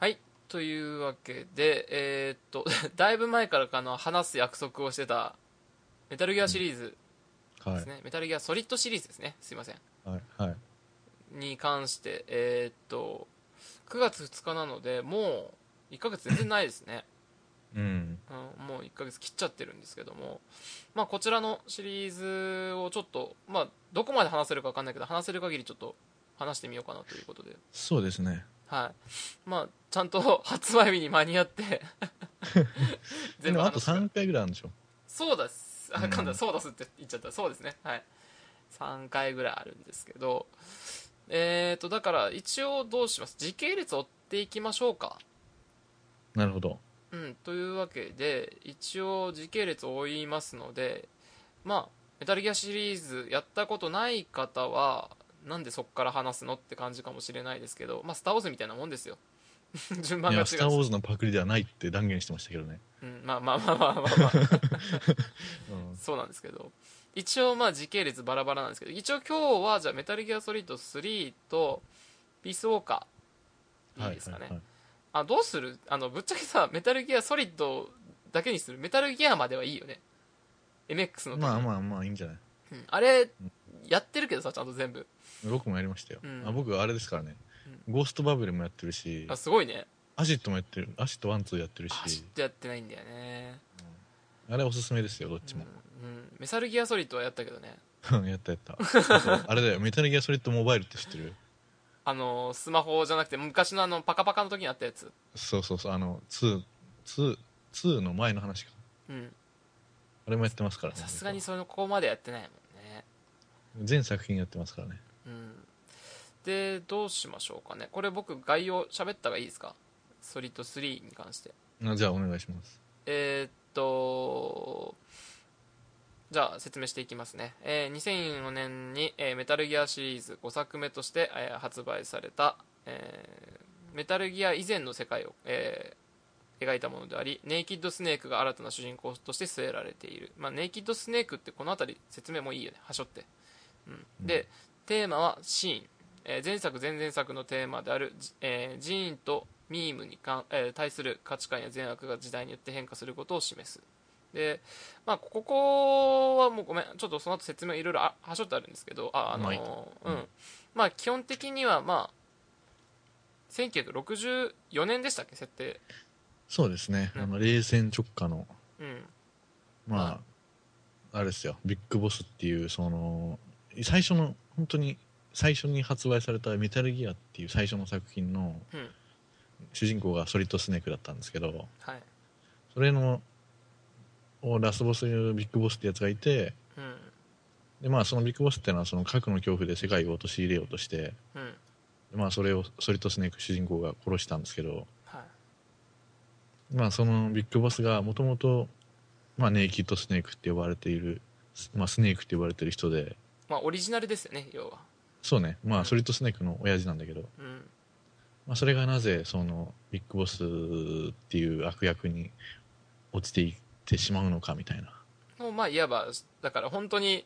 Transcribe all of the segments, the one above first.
はい。というわけでえーっと だいぶ前からかな話す約束をしてたメタルギアシリーズはいですね、メタルギアソリッドシリーズですね。すいません。はいはい。に関してえーっと9月2日なのでもう1ヶ月全然ないですね。うん。うん、もう1ヶ月切っちゃってるんですけども、まあ、こちらのシリーズをちょっと、まあ、どこまで話せるか分かんないけど話せる限りちょっと話してみようかなということで、そうですね。はい。まあ、ちゃんと発売日に間に合って。でもあと話すから。3回ぐらいあるんでしょ？そうだす。あうん。今度はそうだすって言っちゃった。そうですね。はい。3回ぐらいあるんですけど。えーとだから一応どうします？時系列追っていきましょうか。なるほど。うん、というわけで一応時系列を追いますのでまあメタルギアシリーズやったことない方はなんでそこから話すのって感じかもしれないですけどまあスター・ウォーズみたいなもんですよ。順番いが違うやスター・ウォーズのパクリではないって断言してましたけどね、うん、まあまあまあまあまあ、まあ、そうなんですけど。一応まあ時系列バラバラなんですけど。一応今日はじゃあメタルギアソリッド3とピースウォーカーいいですかね、はいはいあどうする？あのぶっちゃけさメタルギアソリッドだけにするメタルギアまではいいよね。 MSX の時まあまあまあいいんじゃない？うん。あれやってるけどさちゃんと全部。僕もやりましたよ、うん。あ僕あれですからね、ゴーストバベルもやってるし。あすごいね。アシッドもやってる。アシット1、2やってるあ知っしてやってないんだよね。あれおすすめですよどっちも、うん、うん。メタルギアソリッドはやったけどね。やったやった。あれだよ。メタルギアソリッドモバイルって知ってる？あのスマホじゃなくて昔のあのパカパカの時にあったやつ。そうそうそう。あの2 2 2の前の話か。うん。あれもやってますからね。さすがにそのここまでやってないもん。ね全作品やってますからね。うん。でどうしましょうかね。これ僕概要喋った方がいいですか？ソリッド3に関して。あじゃあお願いします。えーっとじゃあ説明していきますね、えー2004年に、えーメタルギアシリーズ5作目として、えー発売された、えーメタルギア以前の世界を、えー描いたものでありネイキッドスネークが新たな主人公として据えられている、まあ、ネイキッドスネークってこの辺り説明もいいよね。はしょって、うん、でテーマはシーン、えー前作前々作のテーマである、じえージーンとミームにかん、えー対する価値観や善悪が時代によって変化することを示す。で、まあ、ここはもうごめん。ちょっとその後説明いろいろあはしょってあるんですけどああのうん。まあ基本的にはまあ1964年でしたっけ設定。そうですね、うん。あの冷戦直下の。うん。まあ、あれですよ。ビッグボスっていうその最初の本当に最初に発売されたメタルギアっていう最初の作品のうん。主人公がソリッドスネークだったんですけどはい。それのをラストボスビッグボスってやつがいてうん。でまあそのビッグボスっていうのはその核の恐怖で世界を陥れようとしてうん。まあそれをソリッドスネーク主人公が殺したんですけどはい。まあそのビッグボスがもともとまあネイキッドスネークって呼ばれているまあスネークって呼ばれてる人でまあオリジナルですよね要は。そうね。まあソリッドスネークの親父なんだけど。うんまあ、それがなぜそのビッグボスっていう悪役に落ちていってしまうのかみたいな。もうまあいわばだから本当に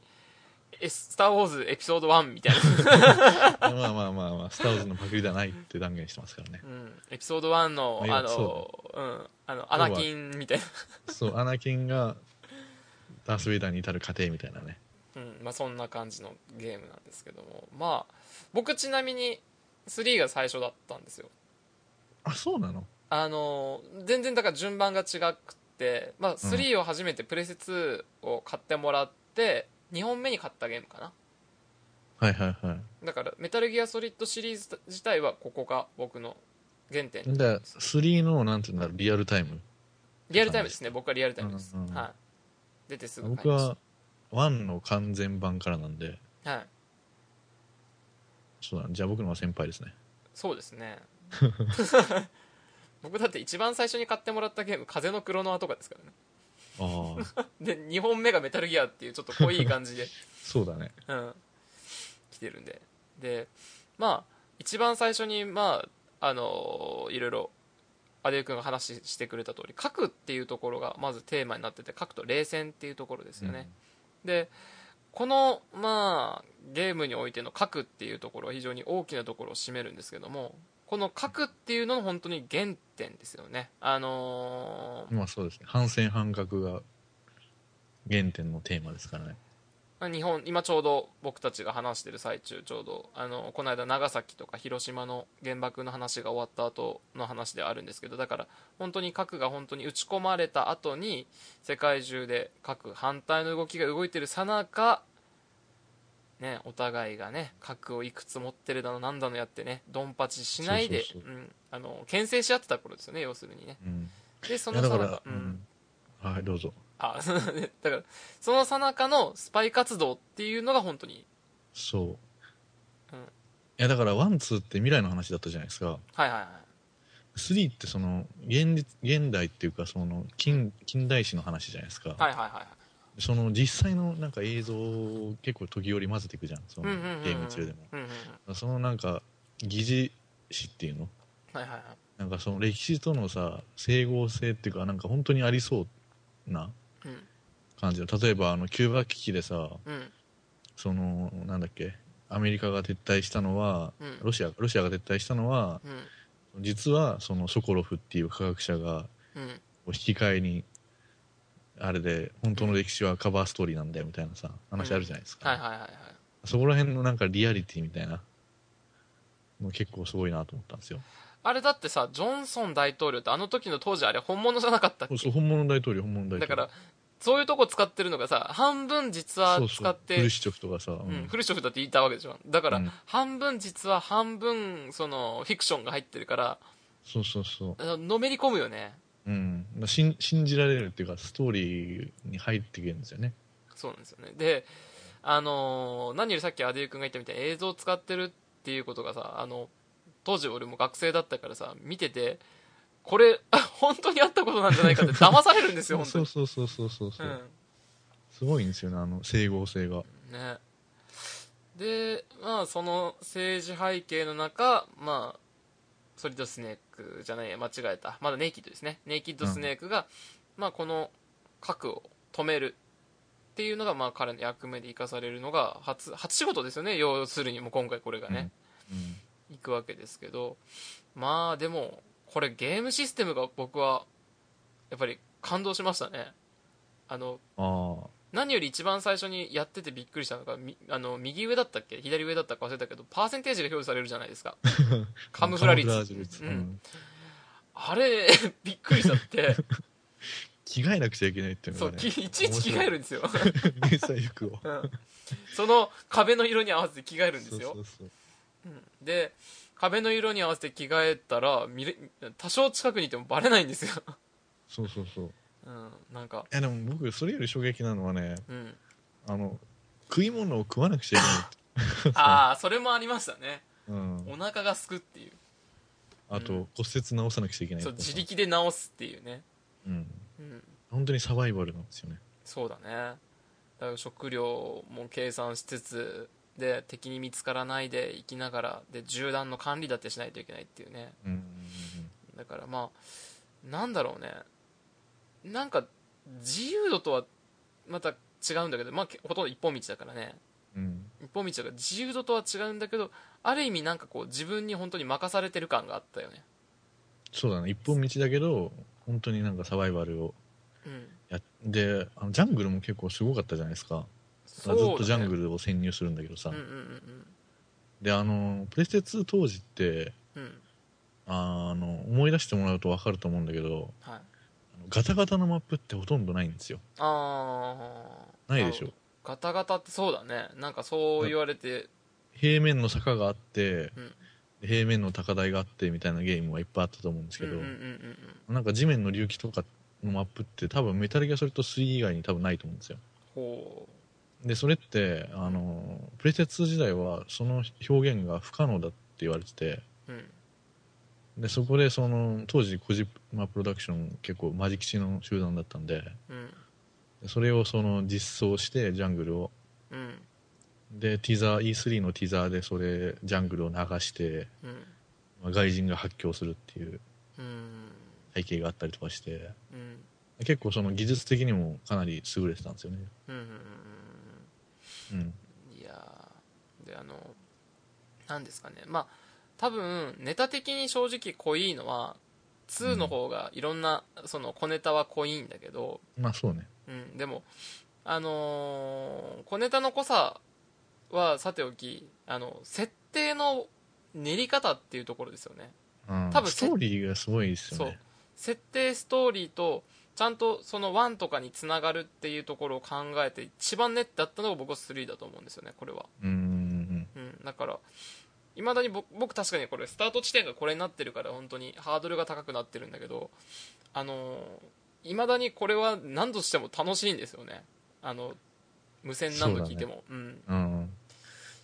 えスター・ウォーズエピソード1みたいな。まあまあまあまあスター・ウォーズのパクリではないって断言してますからね。うん、エピソード1のいやあの、うん、あのアナキンみたいな、そうアナキンがダース・ベイダーに至る過程みたいなねうんまあ、そんな感じのゲームなんですけども。まあ僕ちなみに3が最初だったんですよ。あそうなの？あの全然だから順番が違くて、まあ、3を初めてプレステ2を買ってもらって2本目に買ったゲームかな。はいはいはだからメタルギアソリッドシリーズ自体はここが僕の原点いで3のなんていうんだろうリアルタイム。リアルタイムですね。僕はリアルタイムです、うんうんはい。出てすぐ買いまし僕は1の完全版からなんでたはい。そうだじゃあ僕の方が先輩ですね。そうですね。僕だって一番最初に買ってもらったゲーム「風のクロノア」とかですからね。ああ で2本目がメタルギアっていうちょっと濃い感じで。そうだね。うん。来てるんで。でまあ一番最初にまああのいろいろアデル君が話してくれた通り核っていうところがまずテーマになってて核と冷戦っていうところですよね、でこのまあゲームにおいての核っていうところは非常に大きなところを占めるんですけどもこの核っていうのの本当に原点ですよね。あのーまあそうですね。反戦反核が原点のテーマですからね。日本今ちょうど僕たちが話してる最中ちょうどあのこの間長崎とか広島の原爆の話が終わった後の話であるんですけどだから本当に核が本当に打ち込まれた後に世界中で核反対の動きが動いてるさなかね、お互いがね核をいくつ持ってるだのなんだのやってねドンパチしないで牽制し合ってた頃ですよね要するにね。うん。でそのさなか、ううん。ん、はいどうぞあ だからそのさなかのスパイ活動っていうのが本当に。そう、うん。いやだからワンツーって未来の話だったじゃないですか。はいはいはい。3ってその現実現代っていうかその近近代史の話じゃないですか、はいはいはいはい。その実際のなんか映像を結構時折混ぜていくじゃん。そのうんうんうんうんゲーム中でもうんうんうん。そのなんか疑似史っていうの？はいはいはい。なんかその歴史とのさ整合性っていうかなんか本当にありそうなうん感じの。例えばあのキューバ危機でさうんそのなんだっけアメリカが撤退したのはうん。ロシアロシアが撤退したのはうん。実はそのソコロフっていう科学者がうん。こう引き換えにあれで本当の歴史はカバーストーリーなんだよみたいなさ話あるじゃないですか、はいはいはいはい。そこら辺のなんかリアリティみたいなの結構すごいなと思ったんですよあれだってさジョンソン大統領ってあの時の当時あれ本物じゃなかったっけ？そう本物大統領本物大統領。だからそういうとこ使ってるのがさ半分実はそうそう使ってフルシチョフとかさ、ううんん、フルショフだって言ったわけでしょ。だから、うん。半分実は半分そのフィクションが入ってるからそうそうそう。あののめり込むよね。うん、まあ信信じられるっていうかストーリーに入っていけるんですよね。そうなんですよね。であのー何よりさっきアデュー君が言ったみたいに映像を使ってるっていうことがさあの当時俺も学生だったからさ見ててこれ 本当にあったことなんじゃないかって騙されるんですよ 本当そうにそうそうそうそうそう、うん。すごいんですよねあの整合性が。ね。でまあその政治背景の中まあソリッドスネークじゃないや間違えた。まだネイキッドですね。ネイキッドスネークが、まあこの核を止める。っていうのがまあ彼の役目で生かされるのが初初仕事ですよね。要するにもう今回これがね、うん行くわけですけどまあでもこれゲームシステムが僕はやっぱり感動しましたね。あの何より一番最初にやっててびっくりしたのがみあの右上だったっけ？左上だったか忘れたけどパーセンテージが表示されるじゃないですか。カムフラ率。うん。うん。あれ びっくりしちゃって。着替えなくちゃいけないっていうそうのがねきいちいち着替えるんですよ、迷彩服を。うん。その壁の色に合わせて着替えるんですよ。そうそうう。んで壁の色に合わせて着替えたら見れ多少近くにいてもバレないんですよ、そうそうそう。そ ううん、なんか。いやでも僕それより衝撃なのはねうん。あの食い物を食わなくちゃいけないって。ああそれもありましたね。うん、お腹がすくっていう。あと骨折治さなくちゃいけないそう自力で治すっていうね、うん、うん、本当にサバイバルなんですよね。そうだね。だから食料も計算しつつで敵に見つからないで生きながらで銃弾の管理だってしないといけないっていうね。うんうんだからまあなんだろうね。なんか自由度とはまた違うんだけど、まあ、けほとんど一本道だからね。うん。うん一本道だから自由度とは違うんだけどある意味なんかこう自分に本当に任されてる感があったよね。そうだね。一本道だけど本当になんかサバイバルをうん。やであのジャングルも結構すごかったじゃないですか、ずっとジャングルを潜入するんだけどさ、うんうんうんであのプレステ2当時ってうん。うんあの思い出してもらうと分かると思うんだけどはい。ガタガタのマップってほとんどないんですよ。ああないでしょ？ガタガタってそうだね。なんかそう言われて。平面の坂があってうん。平面の高台があってみたいなゲームはいっぱいあったと思うんですけど、うんうんうんうんなんか地面の隆起とかのマップって多分メタルギアソリッド3以外に多分ないと思うんですよ。ほでそれってあのプレステ2時代はその表現が不可能だって言われててううん。でそこでその当時小島プロダクション結構マジ吉の集団だったんでうん。でそれをその実装してジャングルを。うん。でティザー E3 のティザーでそれジャングルを流して、うん。まあ外人が発狂するっていううん。背景があったりとかしてうん。結構その技術的にもかなり優れてたんですよね。うんうんうんうん。いやーであのなんですかね。まあ多分ネタ的に正直濃いのは2の方がいろんな、その小ネタは濃いんだけど、まあそうね。うん、でもあのー小ネタの濃さはさておきあの設定の練り方っていうところですよね。うん。多分ストーリーがすごいですよね。設定ストーリーとちゃんとその1とかにつながるっていうところを考えて一番練ってあったのが僕は3だと思うんですよねこれは。うんだからいまだに僕僕確かにこれスタート地点がこれになってるから本当にハードルが高くなってるんだけどあのいまだにこれは何としても楽しいんですよね。あの無線何度聞いても。う,、んうん。うん。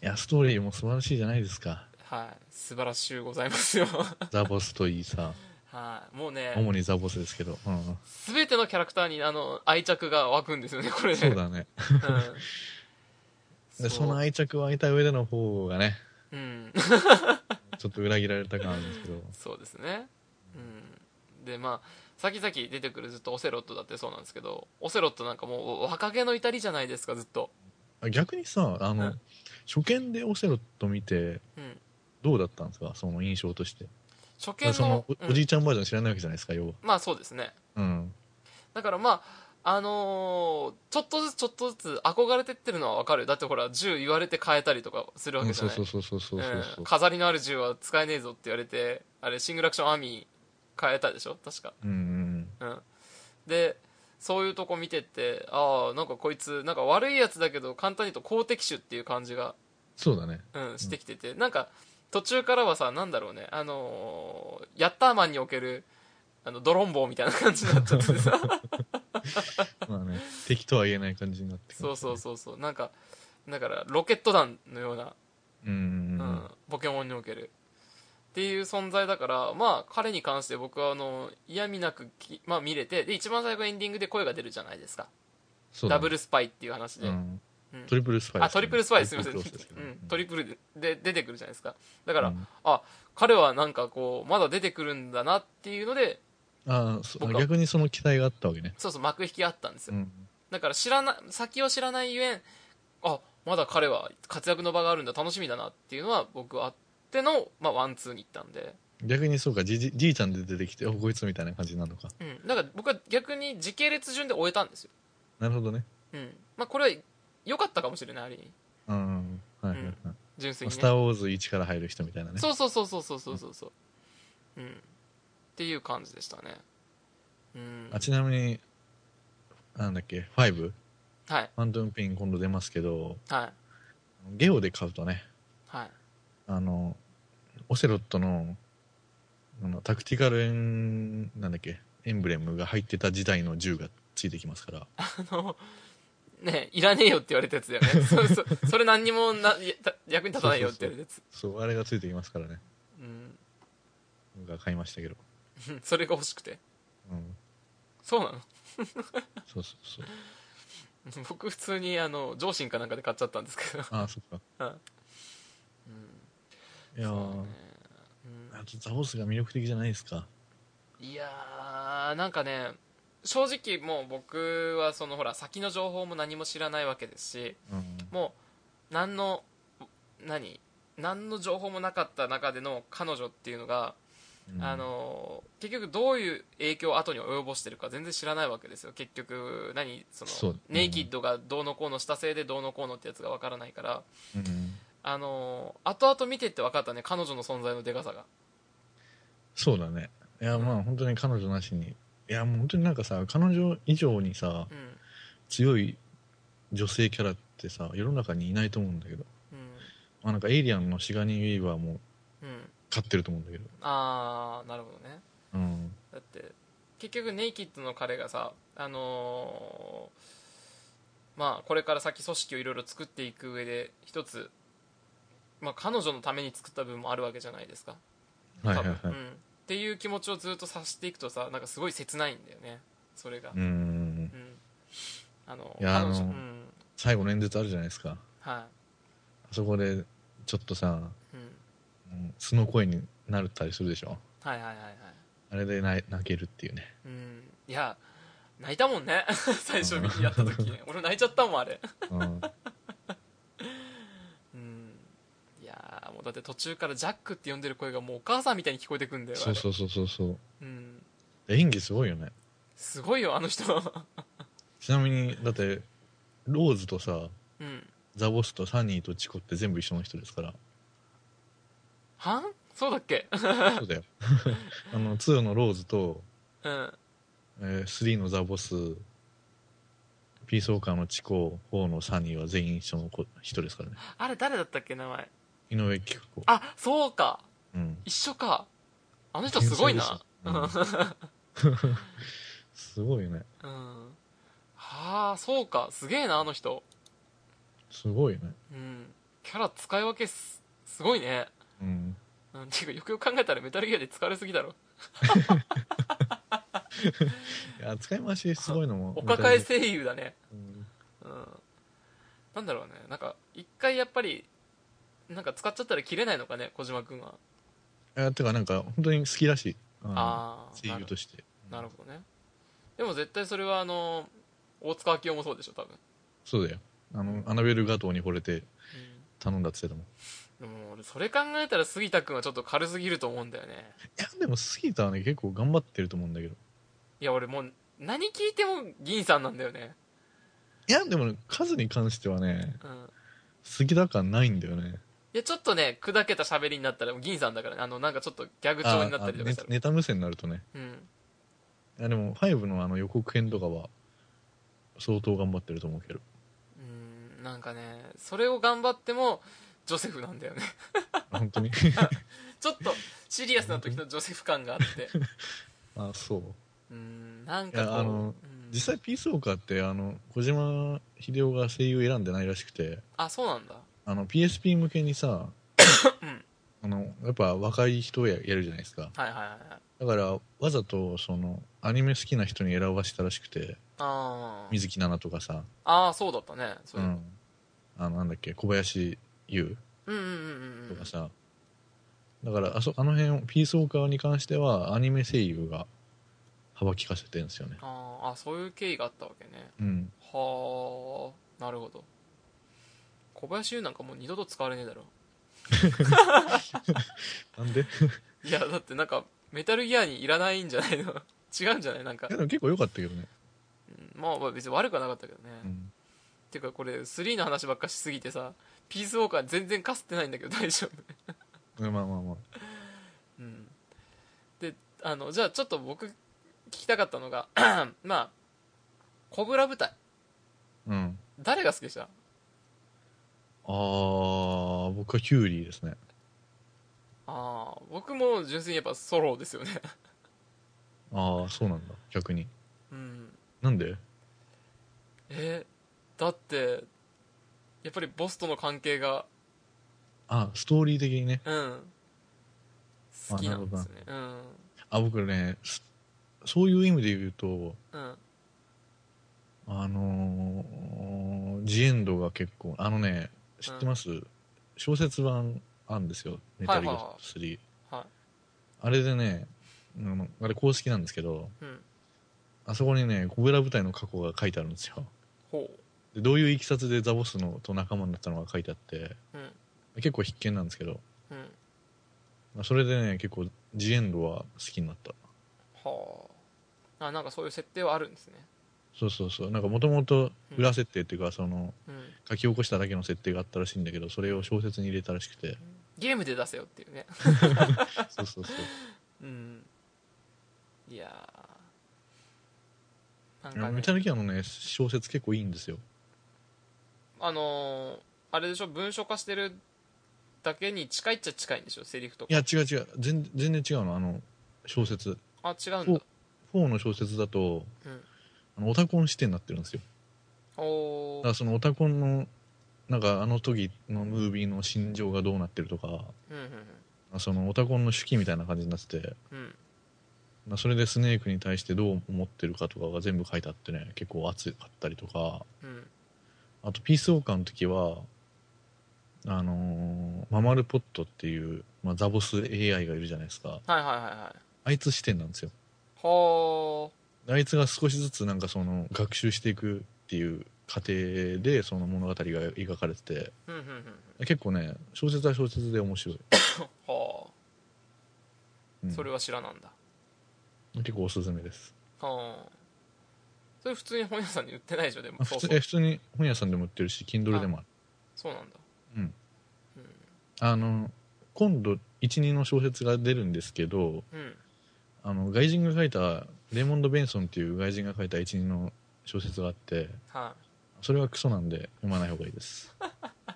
いやストーリーも素晴らしいじゃないですか。はい。素晴らしゅうございますよ。ザボスといいさはい。もうね主にザボスですけど、うん。うん、全てのキャラクターにあの愛着が湧くんですよねこれね。そうだね。うん、でその愛着を湧いた上での方がねうん。ちょっと裏切られた感あるんですけど。そうですね。うん。でまあ先々出てくるずっとオセロットだってそうなんですけどオセロットなんかもう若気の至りじゃないですかずっと。逆にさあの、うん。初見でオセロット見てうん。どうだったんですか？その印象として初見のそのお,、じいちゃんバージョン知らないわけじゃないですか要は。まあそうですね。うん。だからまああのーちょっとずつちょっとずつ憧れてってるのはわかるだってほら銃言われて変えたりとかするわけじゃない、そうそうそうそうそうそううん。飾りのある銃は使えねえぞって言われてあれシングルアクションアーミー変えたでしょ？確か。うんうんうん。でそういうとこ見てってああなんかこいつなんか悪いやつだけど簡単に言うと好敵手っていう感じが、そうだね。うん、してきてて、なんか途中からはさなんだろうね。あのーヤッターマンにおけるあのドロンボーみたいな感じになっちゃっててさ。まあね敵とは言えない感じになってきそうそうそうそう。なんかだからロケット弾のような、うん。ポケモンにおける。っていう存在だからまあ彼に関して僕はあの嫌味なくき、まあ、見れてで一番最後エンディングで声が出るじゃないですか、ね。ダブルスパイっていう話で、うんうんトリプルスパイあトリプルスパイすみません、トリプルクロスですけどうん、トリプルでで出てくるじゃないですか。だから、うん。あ彼はなんかこうまだ出てくるんだなっていうのであそ僕は。逆にその期待があったわけね。そうそう幕引きあったんですよ、うん。だから知らな先を知らないゆえんあまだ彼は活躍の場があるんだ楽しみだなっていうのは僕はあっての、まあ、ワンツーに行ったんで、逆にそうかじじじいちゃんで出てきておこいつみたいな感じになるのか。うん、だから僕は逆に時系列順で終えたんですよ、なるほどね。うん。まあ、これは良かったかもしれないある意味。うんうん。はいはいはい、純粋にね。スター・ウォーズ1から入る人みたいなね。そうそうそうそうそうそうそうそう。うん。っていう感じでしたね。うん。あちなみになんだっけ？5フはい。ァントムペイン今度出ますけどはい。ゲオで買うとねはい。あのオセロットのあのタクティカルエンなんだっけ？エンブレムが入ってた時代の銃がついてきますから。あのねいらねえよって言われたやつだよね。そうそうそれ何にもな役に立たないよって言われたやつ。そうあれがついてきますからね。うん。僕は買いましたけど。それが欲しくて。うん。そうなの？そうそうそう。僕普通にあの上信かなんかで買っちゃったんですけど。ああそっか。うん。いやー。あとザボスが魅力的じゃないですか。うんいやーなんかね正直もう僕はそのほら先の情報も何も知らないわけですしうん。もう何の何何の情報もなかった中での彼女っていうのが、うん。あの結局どういう影響を後に及ぼしてるか全然知らないわけですよ。結局何そのネイキッドがどうのこうのしたせいでどうのこうのってやつがわからないから。うん。あの後々見てって分かったね彼女の存在のでかさが。そうだね。いやまあ本当に彼女なしにいやもう本当になんかさ彼女以上にさうん。強い女性キャラってさ世の中にいないと思うんだけど、うん。まあ、なんかエイリアンのシガニー・ウィーバーもうん。勝ってると思うんだけど。ああなるほどね。うん。だって結局ネイキッドの彼がさあのーまあこれから先組織をいろいろ作っていく上で一つまあ彼女のために作った部分もあるわけじゃないですか。はいはいはいっていう気持ちをずっとさしていくとさなんかすごい切ないんだよね。それが。うん。うん。あのいやあの最後の演説あるじゃないですか。はあそこでちょっとさい、うん、うん素の声になったりするでしょ？はいはいはいはい。あれで泣泣けるっていうね。うん。いや泣いたもんね。最初にやった時。ね俺泣いちゃったもんあれ。うんかって途中からジャックって呼んでる声がもうお母さんみたいに聞こえてくんだよそうそうそうそうそう。う、うん、演技すごいよね。すごいよあの人。ちなみにだってローズとさうん。ザボスとサニーとチコって全部一緒の人ですから。はん？そうだっけ？そうだよ。あの2のローズと、うん。えー、3のザボスピースウォーカーのチコ4のサニーは全員一緒の子人ですからね。あれ誰だったっけ名前？井上貴子。あそうか。うん。一緒か。あの人すごいな。天才 すごいね。うん。はあそうか。すげえなあの人。すごいね。うん。キャラ使い分けすすごいね。うん。うんていうかよくよく考えたらメタルギアで疲れすぎだろ。いや使い回しすごいのもお抱え声優だね。うん。うん。なんだろうね。なんか一回やっぱりなんか使っちゃったら切れないのかね小島君は。いやてかなんか本当に好きらしい。あのああ声優として。なるほど。ね。でも絶対それはあの大塚明夫もそうでしょ多分、そうだよ。あのアナベルガトーに惚れて頼んだっつってたもん。いでも俺それ考えたら杉田君はちょっと軽すぎると思うんだよね。やでも杉田はね結構頑張ってると思うんだけど。いや俺もう何聞いても銀さんなんだよね。いやでもね数に関してはねうん。杉田感ないんだよねいやちょっとね砕けた喋りになったら銀さんだからね。あのなんかちょっとギャグ調になったりとかしたら。ネネタ無線になるとね。うん。いやでも5のあの予告編とかは相当頑張ってると思うけど。うんなんかねそれを頑張ってもジョセフなんだよね。本当に？ちょっとシリアスな時のジョセフ感があって。あそう。うんなんかあのうん。実際ピースウォーカーってあの小島秀夫が声優選んでないらしくて。あそうなんだあの PSP 向けにさうん。あのやっぱ若い人ややるじゃないですか。はいはいはいはい。だからわざとそのアニメ好きな人に選ばせたらしくて。あー。水木奈々とかさ、あーそうだったね。そうれん、あのなんだっけ小林優うんうんうんうとかさ、だからあそあの辺ピースウォーカーに関してはアニメ声優が幅利かせてるんですよね。あーあそういう経緯があったわけね。うん。はあなるほど小林優なんかもう二度と使われねえだろ。なんで？い いやだってなんかメタルギアにいらないんじゃないの？違うんじゃない？なんか、やでも結構良かったけどね、うんまあまあ別に悪くはなかったけどね、うん、ていうかこれ3の話ばっかしすぎてさピースウォーカー全然かすってないんだけど大丈夫。まあまあまあ。うん。であのじゃあちょっと僕聞きたかったのが まあコブラ部隊うん。誰が好きでした？ああ僕はキュウリですね。ああ僕も純粋にやっぱソロですよね。ああそうなんだ逆に。うん。なんで？えだってやっぱりボスとの関係があストーリー的にね。うん。好きなんですね。うん。あ僕ねすそういう意味で言うとうん。あのージエンドが結構あのね知ってます、小説版あるんですよ「メタルギア3」はいあれでねあのあれ公式なんですけどうん。あそこにねコブラ部隊の過去が書いてあるんですよ。ほでどういういきさつでザボスのと仲間になったのが書いてあってううん。結構必見なんですけど、うん。まあ、それでね結構ジエンドは好きになった。はあ。あなんかそういう設定はあるんですね。そうそうそう。なんかもともと裏設定っていうか、そのうん書き起こしただけの設定があったらしいんだけどそれを小説に入れたらしくて。ゲームで出せよっていうね。そうそうそう。うん。いやー。なんいやかねメタルギアのね小説結構いいんですよ。あのーあれでしょ？文書化してるだけに近いっちゃ近いんでしょ？セリフとか。いや違う違う。全全然違うの。あの小説。あ違うんだ。4の小説だとうん。あのオタコン視点になってるんですよだからそのオタコンのなんかあの時のムービーの心情がどうなってるとかうんうんそのオタコンの手記みたいな感じになっててうん。それでスネークに対してどう思ってるかとかが全部書いてあってね結構熱かったりとか。うん。あとピースウォーカーの時はあのーママルポットっていう、まあ、ザボス AI がいるじゃないですか。はいはいはいはい。あいつ視点なんですよ。はあいつが少しずつなんかその学習していくっていう過程でその物語が描かれててうんうんうん結構ね小説は小説で面白い、はうん。あそれは知らなんだ。結構おすすめです。はあ。それ普通に本屋さんに売ってないでしょでもあ普通そうそう。え普通に本屋さんでも売ってるし Kindle でもある。そうなんだ。うん。あの今度12の小説が出るんですけどうん。あの外人が書いたレイモンド・ベンソンっていう外人が書いた12の小説があってはそれはクソなんで読まない方がいいです。い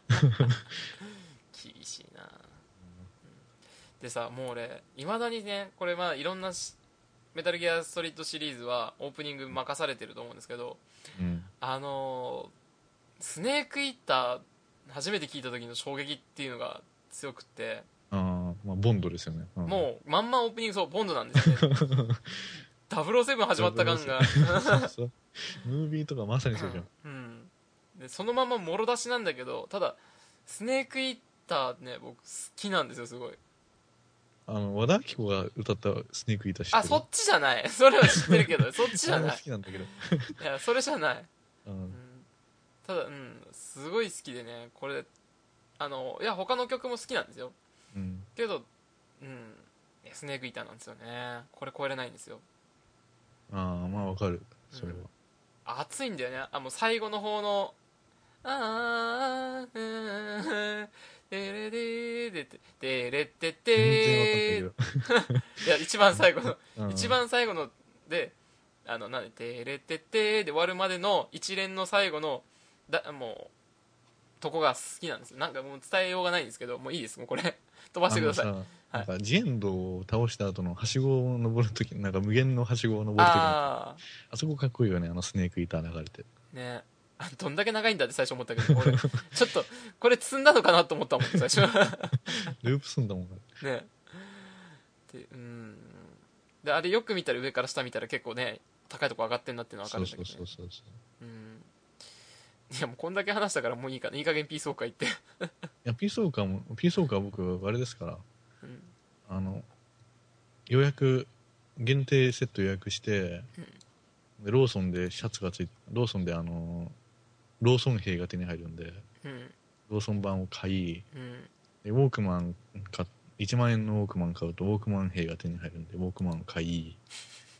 厳しいな、うん。でさもう俺いまだにねこれまあいろんなしメタルギアソリッドシリーズはオープニング任されてると思うんですけどうん。あのースネークイーター初めて聞いた時の衝撃っていうのが強くってあーまあボンドですよね、うん。もうまんまオープニングそうボンドなんですよね。007始まった感が。そうそう ムービーとかまさにそうじゃん、うん。でそのままもろ出しなんだけどただスネークイーターね僕好きなんですよすごい。あの和田アキ子が歌ったスネークイーター知ってる？あ そっちじゃない。それは知ってるけどそっちじゃない。好きなんだけど、いやそれじゃない、ううん。ん、ただうんすごい好きでねこれあのいや他の曲も好きなんですよ。うん、けどうん。スネークイーターなんですよね。これ超えれないんですよ。ああまあわかる。それは、熱いんだよね。あもう最後の方の「あーうんてれれでててれってて全然わかんないいや一番最後のけど、うん一番最後のであのなんで「てれてて」で終わるまでの一連の最後のだもうとこが好きなんですよ。なんかもう伝えようがないんですけどもういいです。もうこれ。飛ばしてください。なんか。ジエンドを倒した後のはしごを登るときなんか無限のはしごを登るときああ あそこかっこいいよねあのスネークイーター流れてあねあどんだけ長いんだって最初思ったけど。俺。ちょっとこれ積んだのかなと思ったもん最初。ループすんだもんね。でうん。であれよく見たら上から下見たら結構ね高いとこ上がってんなっていうのは分かるんだけど、ね、そうそうそうそう。うんいやもうこんだけ話したからもういいかな。いい加減ピースオーカー行って、いやピースオーカーもピースオーカー僕あれですから。うん。あの予約限定セット予約して、でローソンでシャツがついてローソンであのローソン兵が手に入るんでうん。ローソン版を買いうん。でウォークマン買っ1万円のウォークマン買うとウォークマン兵が手に入るんでウォークマンを買い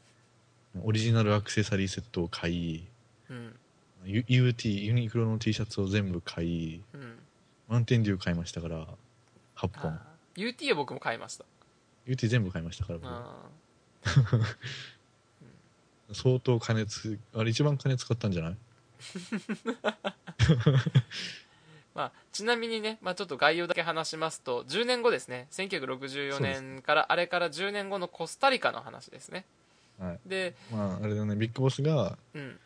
オリジナルアクセサリーセットを買いうん。ユ UT ユニクロの T シャツを全部買いうん。マウンテンデュー買いましたから8本。UT は僕も買いました。UT 全部買いましたから僕。あ相当金つあれ一番金使ったんじゃない？まあ、ちなみにね、まあ、ちょっと概要だけ話しますと10年後ですね。1964年からあれから10年後のコスタリカの話ですね。はい。でまああれだね。ビッグボスがうん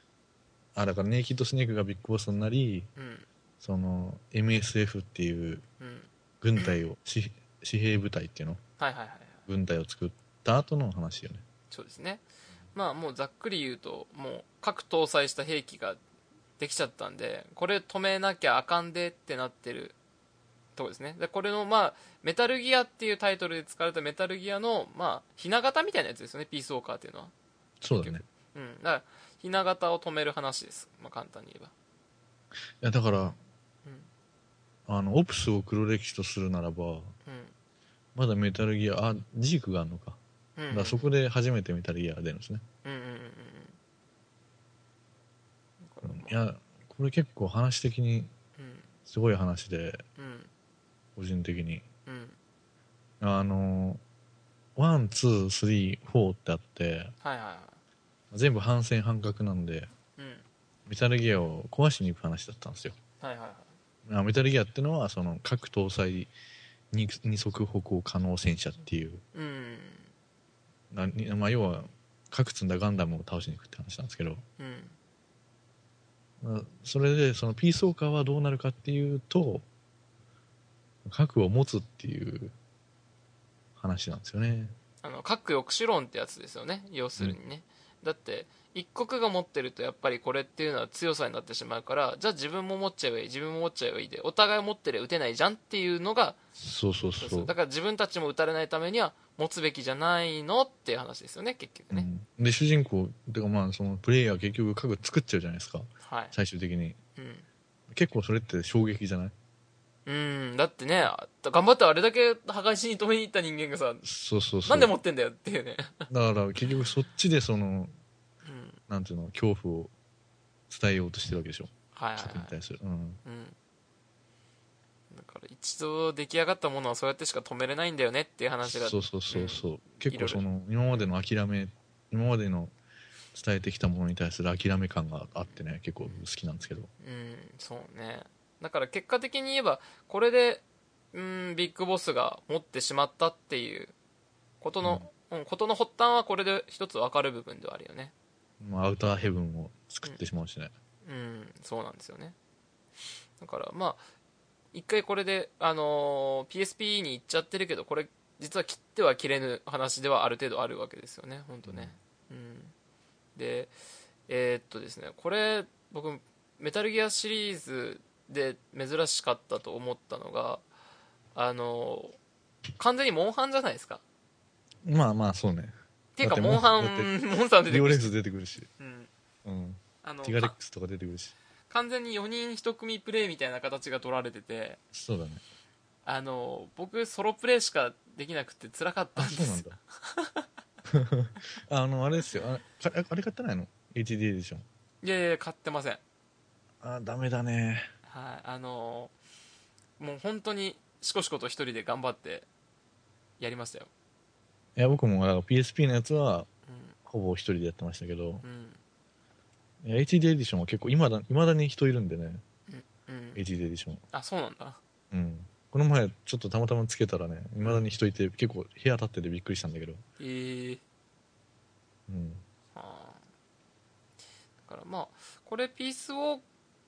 あだからネイキッドスネークがビッグボスになりうんその MSF っていううん。軍隊を私私兵部隊っていうの？はいはいはいはい。軍隊を作った後の話よね。そうですね。まあもうざっくり言うともう核搭載した兵器ができちゃったんでこれ止めなきゃあかんでってなってるとこですね。でこれのまあメタルギアっていうタイトルで使われたメタルギアのまあひな形みたいなやつですよね。ピースウォーカーっていうのは。そうだね。うん。だからひな形を止める話です、まあ、簡単に言えば。いやだから、あのオプスを黒歴史とするならばうん。まだメタルギアあジークがあるのか。うん。だからそこで初めてメタルギアが出るんですね、うんうんうんうん。いやこれ結構話的にうんすごい話でうん個人的に。うん。あのワンツースリーフォーってあってはいはいは全部反戦反核なんでいうん。メタルギアを壊しに行く話だったんですよ。はいはいはい。あメタルギアってのはその核搭載二二足歩行可能戦車っていう。うん。なにまあ、要は核積んだガンダムを倒しに行くって話なんですけど、うん。まあそれでそのピースウォーカーはどうなるかっていうと核を持つっていう話なんですよね。あの核抑止論ってやつですよね。要するにね、だって一国が持ってるとやっぱりこれっていうのは強さになってしまうからじゃあ自分も持っちゃえばいい自分も持っちゃえばいいでお互い持ってりゃ撃てないじゃんっていうのがそうそうそう。そうだから自分たちも撃たれないためには持つべきじゃないのっていう話ですよね結局ね、うん。で主人公てかまあそのプレイヤー結局核作っちゃうじゃないですか。はい。最終的に。うん。結構それって衝撃じゃない？うんだってね頑張ってあれだけ破壊しに止めに行った人間がさそうそうそう。なんで持ってんだよっていうね。だから結局そっちでそのうん。なんていうの恐怖を伝えようとしてるわけでしょ。はいはい、に対する、うん、うん、だから一度出来上がったものはそうやってしか止めれないんだよねっていう話がそうそうそうそう、結いろいろ構その今までの諦め今までの伝えてきたものに対する諦め感があってね結構好きなんですけど。うんそうねだから結果的に言えばこれでうんビッグボスが持ってしまったっていうことの、うん。ことの発端はこれで一つ分かる部分ではあるよね。まあアウターヘブンを作ってしまうしね、うん。そうなんですよね。だからまあ一回これで、あのー PSP に行っちゃってるけどこれ実は切っては切れぬ話ではある程度あるわけですよね。本当ね。うん。でえーっとですねこれ僕メタルギアシリーズで珍しかったと思ったのがあのー完全にモンハンじゃないですか。まあまあそうね。っていうかモンハンモンスター出てくるし。リオレンズ出てくるし、うん。うん、あのティガレックスとか出てくるし。完全に4人1組プレイみたいな形が取られてて。そうだね。あの僕ソロプレイしかできなくて辛かったあんです。そうなんだ。あのあれですよ。あれかあれ買ってないの？HD エディション。いやいや買ってません。あダメだねはいあのもう本当にしこしこと一人で頑張ってやりましたよ。いや僕もだから PSP のやつはうほぼ一人でやってましたけど。んうん。HD エディションは結構いまだ未だに人いるんでね。うん HD エディションあそうなんだ。うん。この前ちょっとたまたまつけたらね未だに人いて結構部屋立っててびっくりしたんだけど。えー、うん。はあ。だからまあこれピースウォー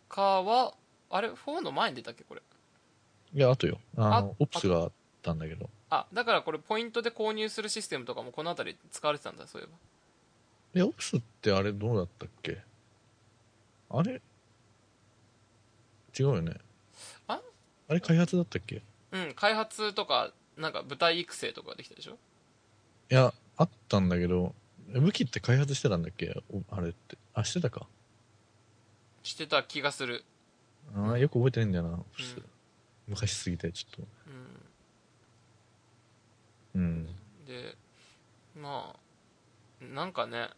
カーはあれ4の前に出たっけこれ？いやあとよ。あのあオプスがあったんだけど。あだからこれポイントで購入するシステムとかもこの辺り使われてたんだそういえば。いやオプスってあれどうだったっけ？あれ？違うよね。あ？あれ開発だったっけ？いうん開発とかなんか舞台育成とかできたでしょ？やあったんだけど武器って開発してたんだっけ？おあれって。あしてたか。してた気がするあーよく覚えてないんだよな、昔すぎてちょっと。うん。うん。でまあなんかね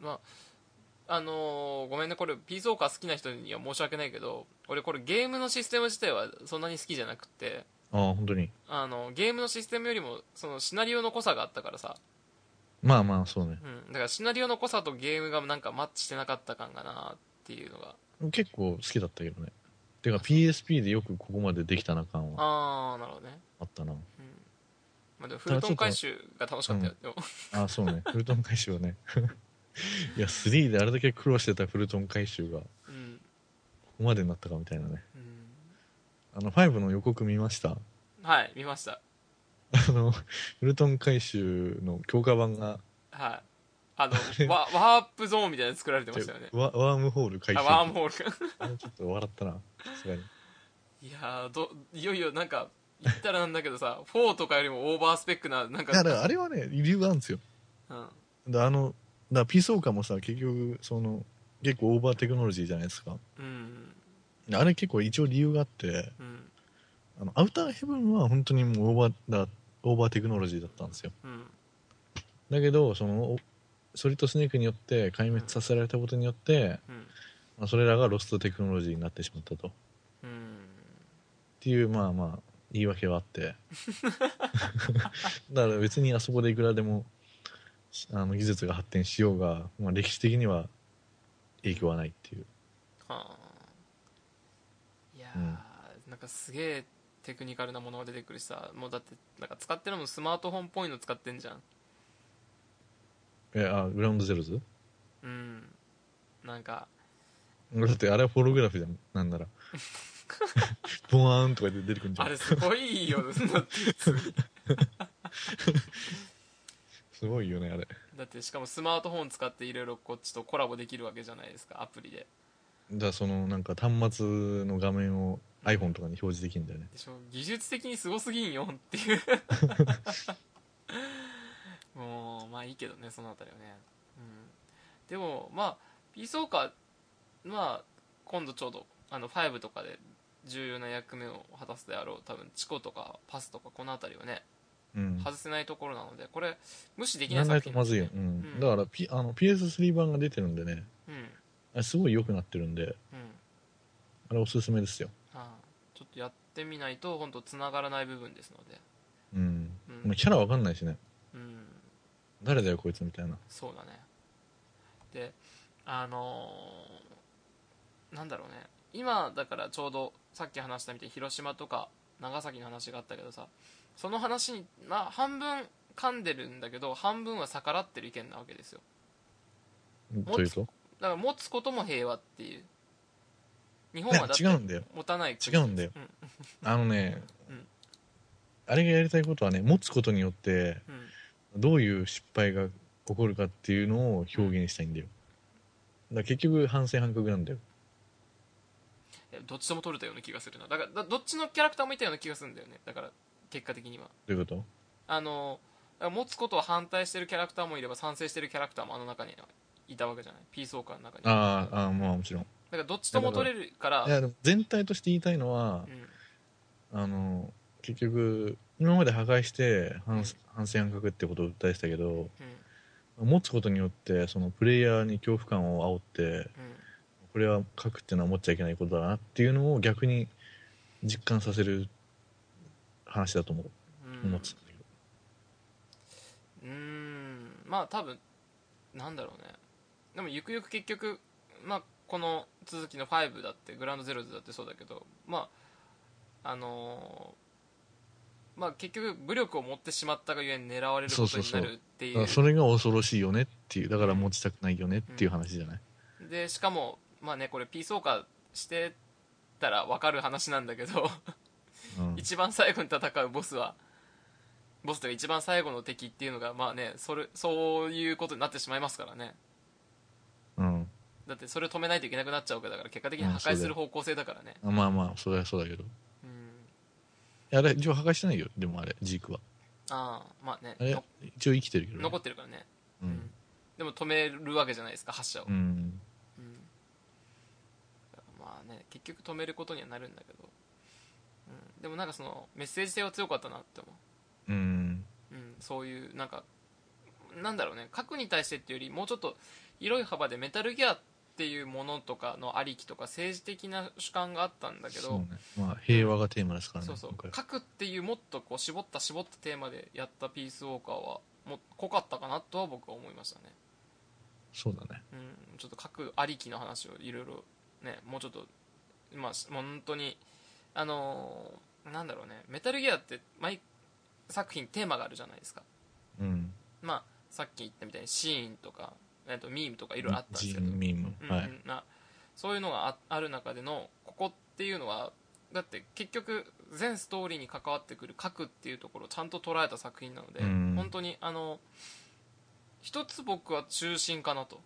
まああのーごめんねこれピースウォーカー好きな人には申し訳ないけど俺これゲームのシステム自体はそんなに好きじゃなくてああ本当に。あのゲームのシステムよりもそのシナリオの濃さがあったからさ、まあまあそうね。うん、だからシナリオの濃さとゲームがなんかマッチしてなかった感がなっていうのが。結構好きだったけどねてか PSP でよくここまでできたな感は。ああなるほどね、あったな。うん。まあ、でもフルトン回収が楽しかったよ、でも。ああそうね。フルトン回収はね。いや3であれだけ苦労してたフルトン回収がこうん、こまでになったかみたいなね。うん、あの5の予告見ました？はい見ました。あのフルトン回収の強化版がはいあの ワワープゾーンみたいなの作られてましたよね。ワワームホール回収あワームホールあれちょっと笑ったな。さすがに。いやーどいよいよなんか言ったらなんだけどさ4とかよりもオーバースペックななんかいやだからあれはね理由があるんですよ。うん。だあのだピースウォーカーもさ結局その結構オーバーテクノロジーじゃないですか。うん。あれ結構一応理由があってうん。あのアウターヘブンは本当にもうオーバーだオーバーテクノロジーだったんですよ。うん。だけどそのおソリッドスネークによって壊滅させられたことによって、うん。まあ、それらがロストテクノロジーになってしまったと。っうん。ていうまあまあ言い訳はあって。だから別にあそこでいくらでもあの技術が発展しようが、まあ、歴史的には影響はないっていう。はあ。いやー、うん。なんかすげえテクニカルなものが出てくるしさ。もうだってなんか使ってるのもスマートフォンっぽいの使ってんじゃんえあグラウンドゼロズ？うん。なんか。だってあれはフォログラフじゃん。なんなら。ボワーンとかで出てくるんじゃん。あれすごいよ。すごいよねあれ。だってしかもスマートフォン使っていろいろこっちとコラボできるわけじゃないですかアプリで。だからそのなんか端末の画面を iPhone とかに表示できるんだよね。でしょ？技術的にすごすぎんよっていう もうまあいいけどねそのあたりはね、うん、でもまあピースウォーカーまあ今度ちょうどあの5とかで重要な役目を果たすであろう多分チコとかパスとかこの辺りはねうん。外せないところなのでこれ無視できなないんない作品とまずいよ、うん。うん。だから、P、あの PS3 版が出てるんでね。うん。すごい良くなってるんで。あれおすすめですよ。ああ。ちょっとやってみないと本当つながらない部分ですので。うん、うん。キャラわかんないしね。うん誰だよこいつみたいな。そうだね。であのーなんだろうね。今だからちょうどさっき話したみたいに広島とか長崎の話があったけどさその話にまあ半分噛んでるんだけど半分は逆らってる意見なわけですよ。というと？だから持つことも平和っていう。日本はだって違うんだよ。持たない違うんだよ。うん。あのね、うん。あれがやりたいことはね持つことによってうんどういう失敗が起こるかっていうのを表現したいんだよ。だ結局反省反覚なんだよ。どっちとも取れたような気がするな。だからだどっちのキャラクターもいたような気がするんだよね。だから結果的には。どういうこと？あの持つことを反対してるキャラクターもいれば賛成してるキャラクターもあの中にいたわけじゃない？ピースウォーカーの中に。だかあーあーまあもちろん。らどっちとも取れるからいやでも全体として言いたいのはう、ん。あの結局今まで破壊して反反省反覚ってことを訴えてたけどうん。持つことによってそのプレイヤーに恐怖感を煽ってうん。これは書くっていうのは持っちゃいけないことだなっていうのを逆に実感させる話だと思う、うん。思ってたんだけど。うーん。まあ多分なんだろうね。でもゆくゆく結局まあこの続きの5だってグランドゼロズだってそうだけどまああのーまあ結局武力を持ってしまったがゆえに狙われることになるっていう。それが恐ろしいよねっていうだから持ちたくないよねっていう話じゃない、でしかもまあねこれピースウォーカーしてたら分かる話なんだけどうん。一番最後に戦うボスはボスというか一番最後の敵っていうのがまあねそれそういうことになってしまいますからね。うん。だってそれを止めないといけなくなっちゃうわけだから結果的に破壊する方向性だからね。あまあまあそれはそうだけどあれ一応破壊してないよでもあれジークは。ああまあねあれの一応生きてるけど、ね、残ってるからね、うん、でも止めるわけじゃないですか発射を、うん、うん。まあね結局止めることにはなるんだけど、うん、でもなんかそのメッセージ性は強かったなって思う。うん。うん、そういうなんかなんだろうね。核に対してっていうよりもうちょっと広い幅でメタルギアっていうものとかのありきとか政治的な主観があったんだけどね。まあ平和がテーマですからねそうそう。核っていうもっとこう絞った絞ったテーマでやったピースウォーカーはもう濃かったかなとは僕は思いましたね、そうだね。うん、ちょっと核ありきの話をいろいろねもうちょっとまあ本当にあのーなんだろうねメタルギアって毎作品テーマがあるじゃないですか。うん。まあ、さっき言ったみたいにシーンとかえっとミームとかいろいろあったんですけど、ミーム、うんはい。うんなそういうのがあある中でのここっていうのはだって結局全ストーリーに関わってくる核っていうところをちゃんと捉えた作品なので、うん。本当にあの一つ僕は中心かなと、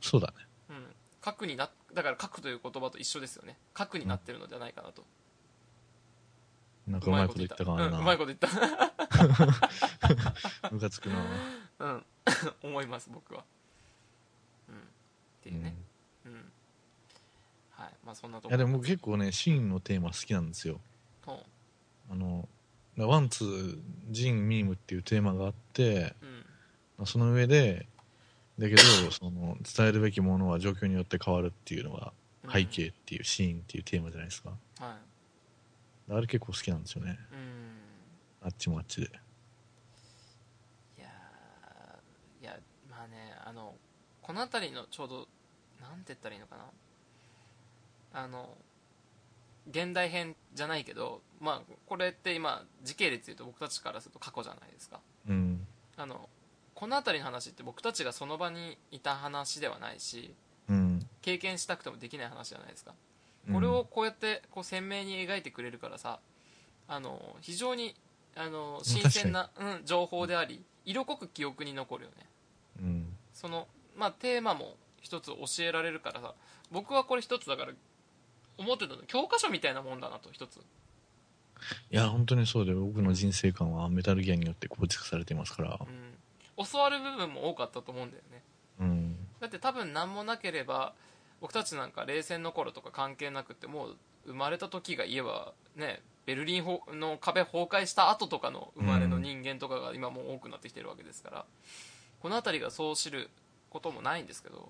そうだね。うん、核になだから核という言葉と一緒ですよね。核になってるのではないかなと、なんかうまいこと言ったかな。うんうまいこと言った。ムカつくな。うん。思います僕は。うんっていうね。うん、はい。まあそんなとこ。いやでも僕結構ねシーンのテーマ好きなんですよ。ほあのワンツージンミームっていうテーマがあってううん。まあその上でだけどその伝えるべきものは状況によって変わるっていうのがうん。背景っていうシーンっていうテーマじゃないですか。はい。あれ結構好きなんですよね。うん。あっちもあっちで。いやーいやまあねあのこの辺りのちょうどなんて言ったらいいのかな？あの現代編じゃないけどまあこれって今時系列で言うと僕たちからすると過去じゃないですか。うん。あのこの辺りの話って僕たちがその場にいた話ではないしうん。経験したくてもできない話じゃないですか。うん。これをこうやってこう鮮明に描いてくれるからさあの非常にあの新鮮な、うん、情報であり色濃く記憶に残るよね。うん。その、まあ、テーマも一つ教えられるからさ僕はこれ一つだから思ってたの教科書みたいなもんだなと一つ。いや本当にそうで僕の人生観はメタルギアによって構築されていますから。うん。教わる部分も多かったと思うんだよね。うん。だって多分何もなければ僕たちなんか冷戦の頃とか関係なくてもう生まれた時が言えばねベルリンほの壁崩壊した後とかの生まれの人間とかが今もう多くなってきてるわけですから、この辺りがそう知ることもないんですけど、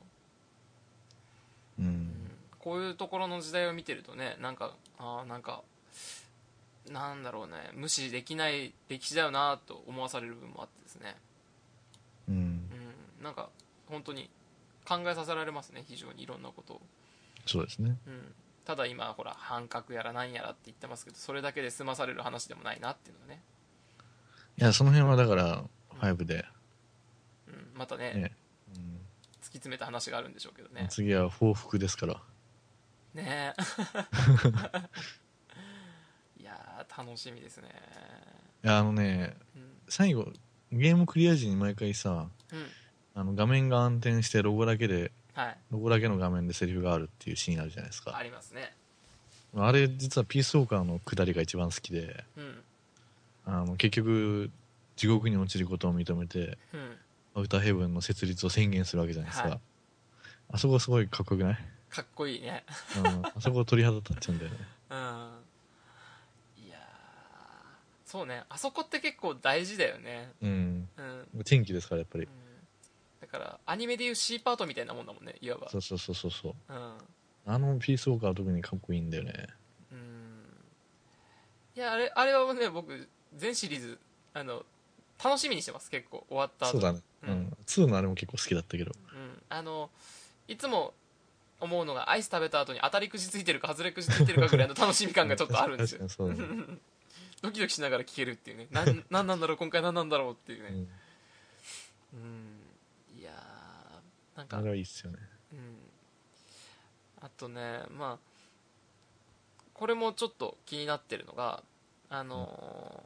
うん。こういうところの時代を見てるとねなんかあーなんかなんだろうね無視できない歴史だよなと思わされる部分もあってですね。うん。うん。なんか本当に考えさせられますね非常にいろんなことを、そうですね。うん、ただ今ほら反核やらなんやらって言ってますけどそれだけで済まされる話でもないなっていうのがね、いやその辺はだから5で、うん、またねね突き詰めた話があるんでしょうけどうんね。次は報復ですから。ね。いやー楽しみですね。いやあのねうん。最後ゲームクリア時に毎回さうん。あの画面が暗転してロゴだけではい。ロゴだけの画面でセリフがあるっていうシーンあるじゃないですか。ありますね。あれ実はピースウォーカーの下りが一番好きで。うん。あの結局地獄に落ちることを認めてうんアウターヘブンの設立を宣言するわけじゃないですか、はい。あそこすごいかっこよくない、かっこいいね。うん、あそこ鳥肌立っちゃうんだよね。うん。いやー。そうね。あそこって結構大事だよね。うん。うん、天気ですからやっぱり。うん、だからアニメでいう C パートみたいなもんだもんねいわば。そうそうそうそうそう。うん。あのピースウォーカーは特にかっこいいんだよね。うん。いやあれあれはね僕全シリーズあの楽しみにしてます結構終わった後。そうだね。うん。うん、2のあれも結構好きだったけど。うん、あのいつも思うのがアイス食べた後に当たりくじついてるか外れくじついてるかぐらいの楽しみ感がちょっとあるんですよ。ドキドキしながら聞けるっていうね。なん なんなんだろう今回何なんだろうっていうね。うん、うん。いやーなんか。あれはいいっすよね。うん。あとねまあこれもちょっと気になってるのがあの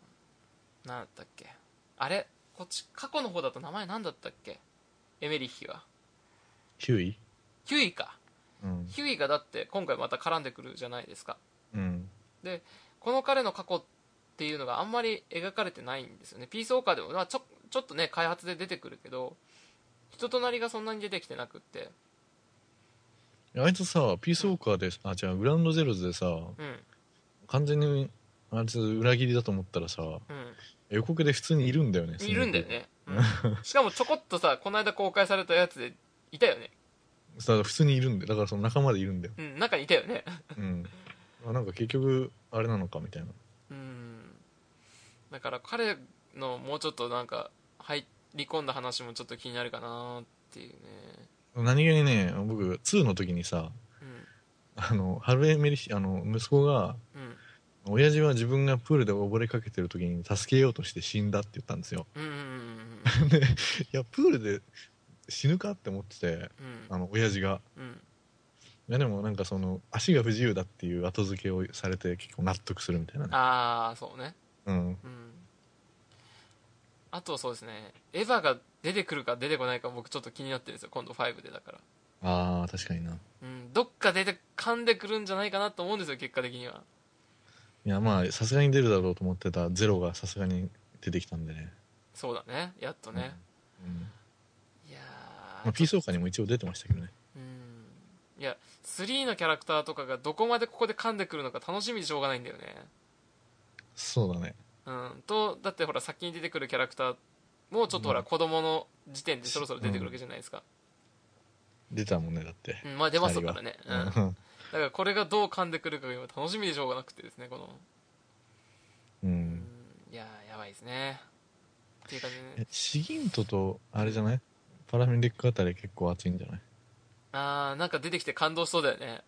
ーなんだったっけあれ？こっち過去の方だと名前なんだったっけ？エメリッヒがヒューイ？ヒュイか。うん。ヒュイがだって今回また絡んでくるじゃないですか。うん。でこの彼の過去っていうのがあんまり描かれてないんですよね。ピースウォーカーでも、まあ、ちょちょっとね開発で出てくるけど人となりがそんなに出てきてなくって。あいつさピースウォーカーで、あ違うグラウンドゼロズでさうん。完全にあいつ裏切りだと思ったらさうん。予告で普通にいるんだよねいるんだよね、うん。しかもちょこっとさこの間公開されたやつでいたよね。さ普通にいるんだよ。だからその仲間でいるんだよ。うん中にいたよね。うん。あなんか結局あれなのかみたいな。うん。だから彼のもうちょっとなんか入り込んだ話もちょっと気になるかなっていうね。何気にね僕2の時にさうん。あのハルエメリヒあの息子がうん親父は自分がプールで溺れかけてる時に助けようとして死んだって言ったんですよ。でいやプールで死ぬかって思っててうん。あの親父が。うん。いやでもなんかその足が不自由だっていう後付けをされて結構納得するみたいなね。ああそうね。うん。うん。あとそうですね。エヴァが出てくるか出てこないか僕ちょっと気になってるんですよ。今度5でだから。ああ確かにな。うん。どっか出て噛んでくるんじゃないかなと思うんですよ結果的にはいやまあさすがに出るだろうと思ってた。ゼロがさすがに出てきたんでね。そうだね。やっとね、うん。いやーまあ、ピースオーカーにも一応出てましたけどね。うん。いや3のキャラクターとかがどこまでここで噛んでくるのか楽しみでしょうがないんだよね。そうだね。うん。とだってほら先に出てくるキャラクターもちょっとほらうん。子供の時点でそろそろ出てくるわけじゃないですか、出たもんねだって。うん。まあ出ますからね、うん、だからこれがどう噛んでくるかが今楽しみでしょうがなくてですねこの。うん、ううんん、いやーやばいですね。っていう感じでシギントとあれじゃない？パラメディックあたり結構熱いんじゃない？あーなんか出てきて感動しそうだよね。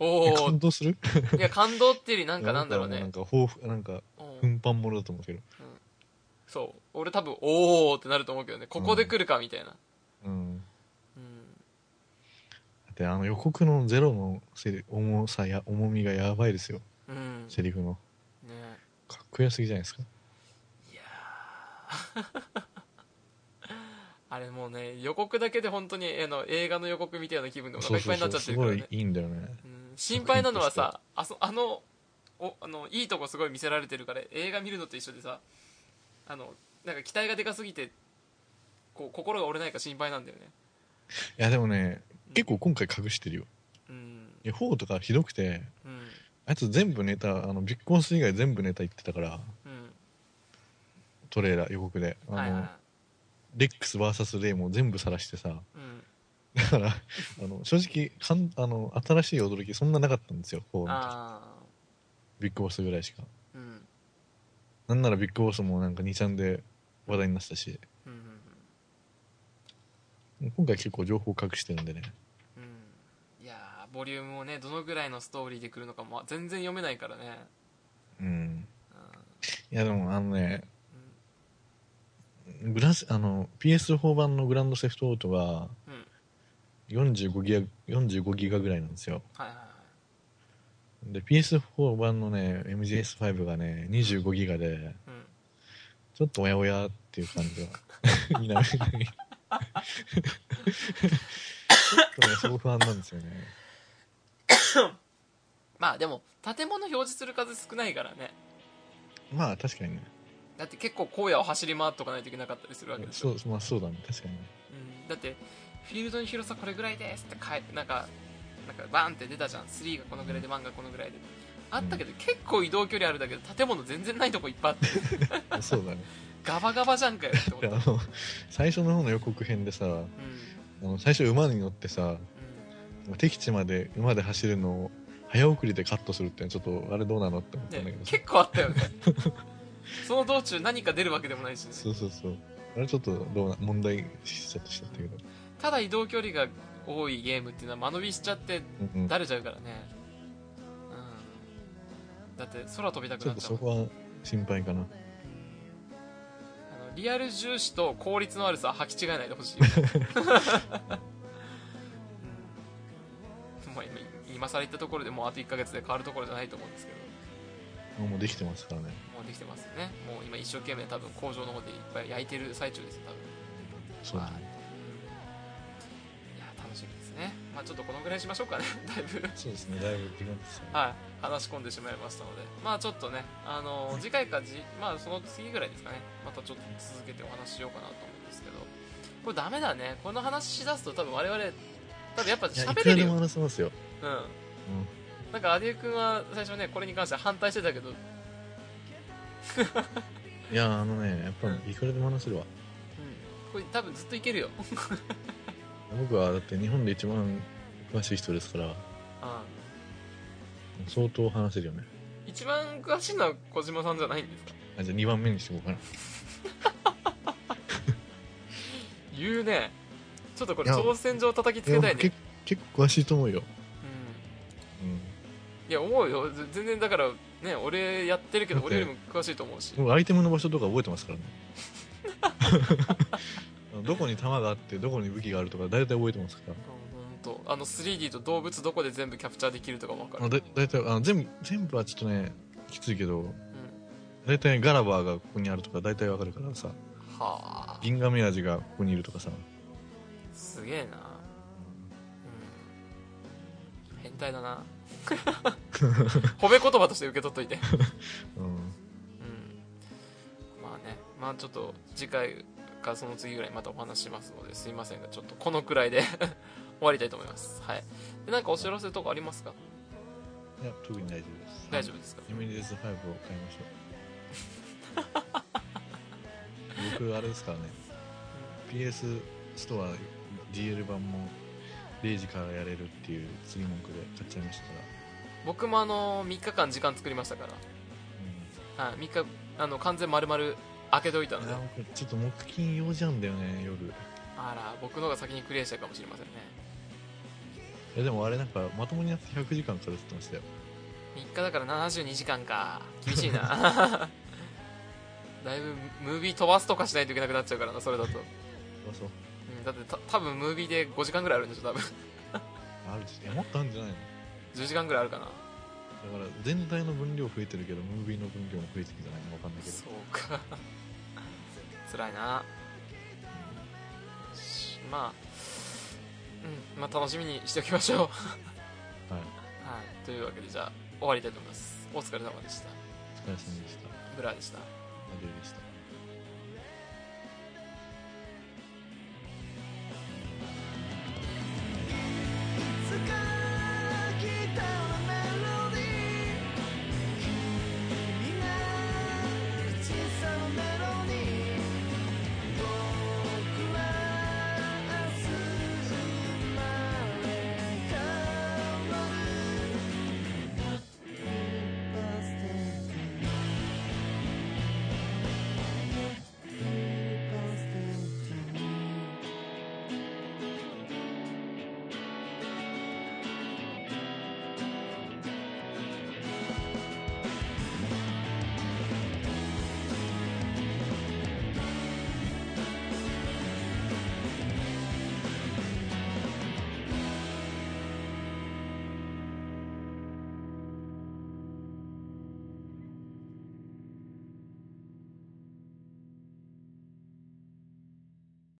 えおお感動する？いや感動っていうよりなんかなんだろうね。なんか抱負なんかうん。運搬ものだと思うけど。そう。俺多分おおってなると思うけどね。ここで来るかみたいな。うんうんだってあの予告のゼロのセリ重さや重みがやばいですよ。うん。セリフの。ね。かっこよすぎじゃないですか？いやー。あれもうね予告だけで本当にあの映画の予告みたいな気分でお腹いっぱいになっちゃってるからね。すごいいいんだよね。うん。心配なのはさあそあのおあのいいとこすごい見せられてるから映画見るのと一緒でさあのなんか期待がでかすぎてこう心が折れないか心配なんだよね。いやでもねう結構今回隠してるよ。うん。いや4とかひどくてうん。あいつ全部ネタあのビッグボス以外全部ネタ言ってたからうんトレーラー予告で。あの、はいはい。レックス VS レイも全部晒してさうん。だからあの正直かんあの新しい驚きそんななかったんですよ4のビッグボスぐらいしか。あうん。なんならビッグボスもなんか2ちゃんで話題になってたし。うんうん。今回結構情報隠してるんでねボリュームをねどのぐらいのストーリーで来るのかも全然読めないからね。うん。ういやでもあのねグラスあの PS4 版のグランドセフトオートがん。うん45ギガ45ギガぐらいなんですよ。はいはいはい。で PS4 版のね MGS5 がね25ギガでうん。ちょっとおやおやっていう感じは。否めない ちょっとねそう不安なんですよねまあでも建物表示する数少ないからね。まあ確かにね。だって結構荒野を走り回っとかないといけなかったりするわけでしょ。そうまあそうだね。確かにね。うん、だってフィールドの広さこれぐらいですって書いてなんかなんかバーンって出たじゃん。3がこのぐらいで1がこのぐらいで。あったけど、結構移動距離あるだけど建物全然ないとこいっぱいあって。そうだね。ガバガバじゃんかよって思でった。あの最初の方の予告編でさうん。あの最初馬に乗ってさ敵地まで馬で走るのを早送りでカットするってちょっとあれどうなのって思ったんだけど、ね結構あったよね。その道中何か出るわけでもないしね。そうそうそう。あれちょっとどうな問題しちゃったしちゃったけど、ただ移動距離が多いゲームっていうのは間延びしちゃってうんうん、だれちゃうからね。うん。だって空飛びたくちょなっちゃうもん。っとそこは心配かな。あのリアル重視と効率の悪さは履き違えないでほしい 今今更言ったところでもうあと1ヶ月で変わるところじゃないと思うんですけど。もうできてますからね。もうできてますよね。もう今一生懸命多分工場の方でいっぱい焼いてる最中ですよ多分。そうだね。はい。いや楽しみですね。まあちょっとこのぐらいにしましょうかね。だいぶ。そうですね。だいぶ時間ですよね。はい、話し込んでしまいましたので、まあちょっとね、あの次回かじ、まあその次ぐらいですかね、またちょっと続けてお話ししようかなと思うんですけど、これダメだね、この話しだすと多分我々、多分やっぱ喋れるよ。くらでも話せますよ、うん。うん、なんか、アデュー君は最初ね、これに関しては反対してたけど、うん、いやあのねやっぱいくらでも話せるわこれ多分ずっといけるよ。僕はだって日本で一番詳しい人ですからうん。相当話せるよね一番詳しいのは小島さんじゃないんですか？あじゃあ2番目にしておこうかな 言うね。ちょっとこれ挑戦状叩きつけたいね。結構詳しいと思うよ、うん。うん、いや思うよ。ぜ全然だからね俺やってるけど俺よりも詳しいと思うし。僕アイテムの場所とか覚えてますからね。どこに弾があってどこに武器があるとか大体覚えてますから。本当。あの 3D と動物どこで全部キャプチャーできるとかも分かある、だ大体あの全部全部はちょっとねきついけどうん、大体ガラバーがここにあるとか大体わかるからさ。はあ。銀河メアジがここにいるとかさ。すげえな。うん。変態だな 褒め言葉として受け取っといて。うん。うん。まあね。まあちょっと次回かその次ぐらいまたお話ししますのですいませんがちょっとこのくらいで 終わりたいと思います。はい。でなんかお知らせとかありますか？いや特に大丈夫です。大丈夫ですか？イメージ S5 を買いましょう。僕あれですからね。PS ストア DL 版も0時からやれるっていう釣り文句で買っちゃいましたから、僕もあの3日間時間作りましたから、はい、3日あの完全丸々開けといたうん、のでちょっと木金用じゃんだよね夜。いあら僕の方が先にクリアしたかもしれませんね。やでもあれなんかまともにやって100時間かかるって言ってましたよ。3日だから72時間か。厳しいな。だいぶムービー飛ばすとかしないといけなくなっちゃうからなそれだと、あそう。うん、だってた多分ムービーで5時間ぐらいあるんでしょ多分。あるしもっとあるんじゃないの？10時間ぐらいあるかな。だから全体の分量増えてるけどムービーの分量も増えてるんじゃないのわかんないけど。そうか。辛いな。しまあうん。まあ楽しみにしておきましょう。はい。はい。というわけでじゃあ終わりたいと思います。お疲れ様でした。お疲れ様でした。ブラーでした。マジでした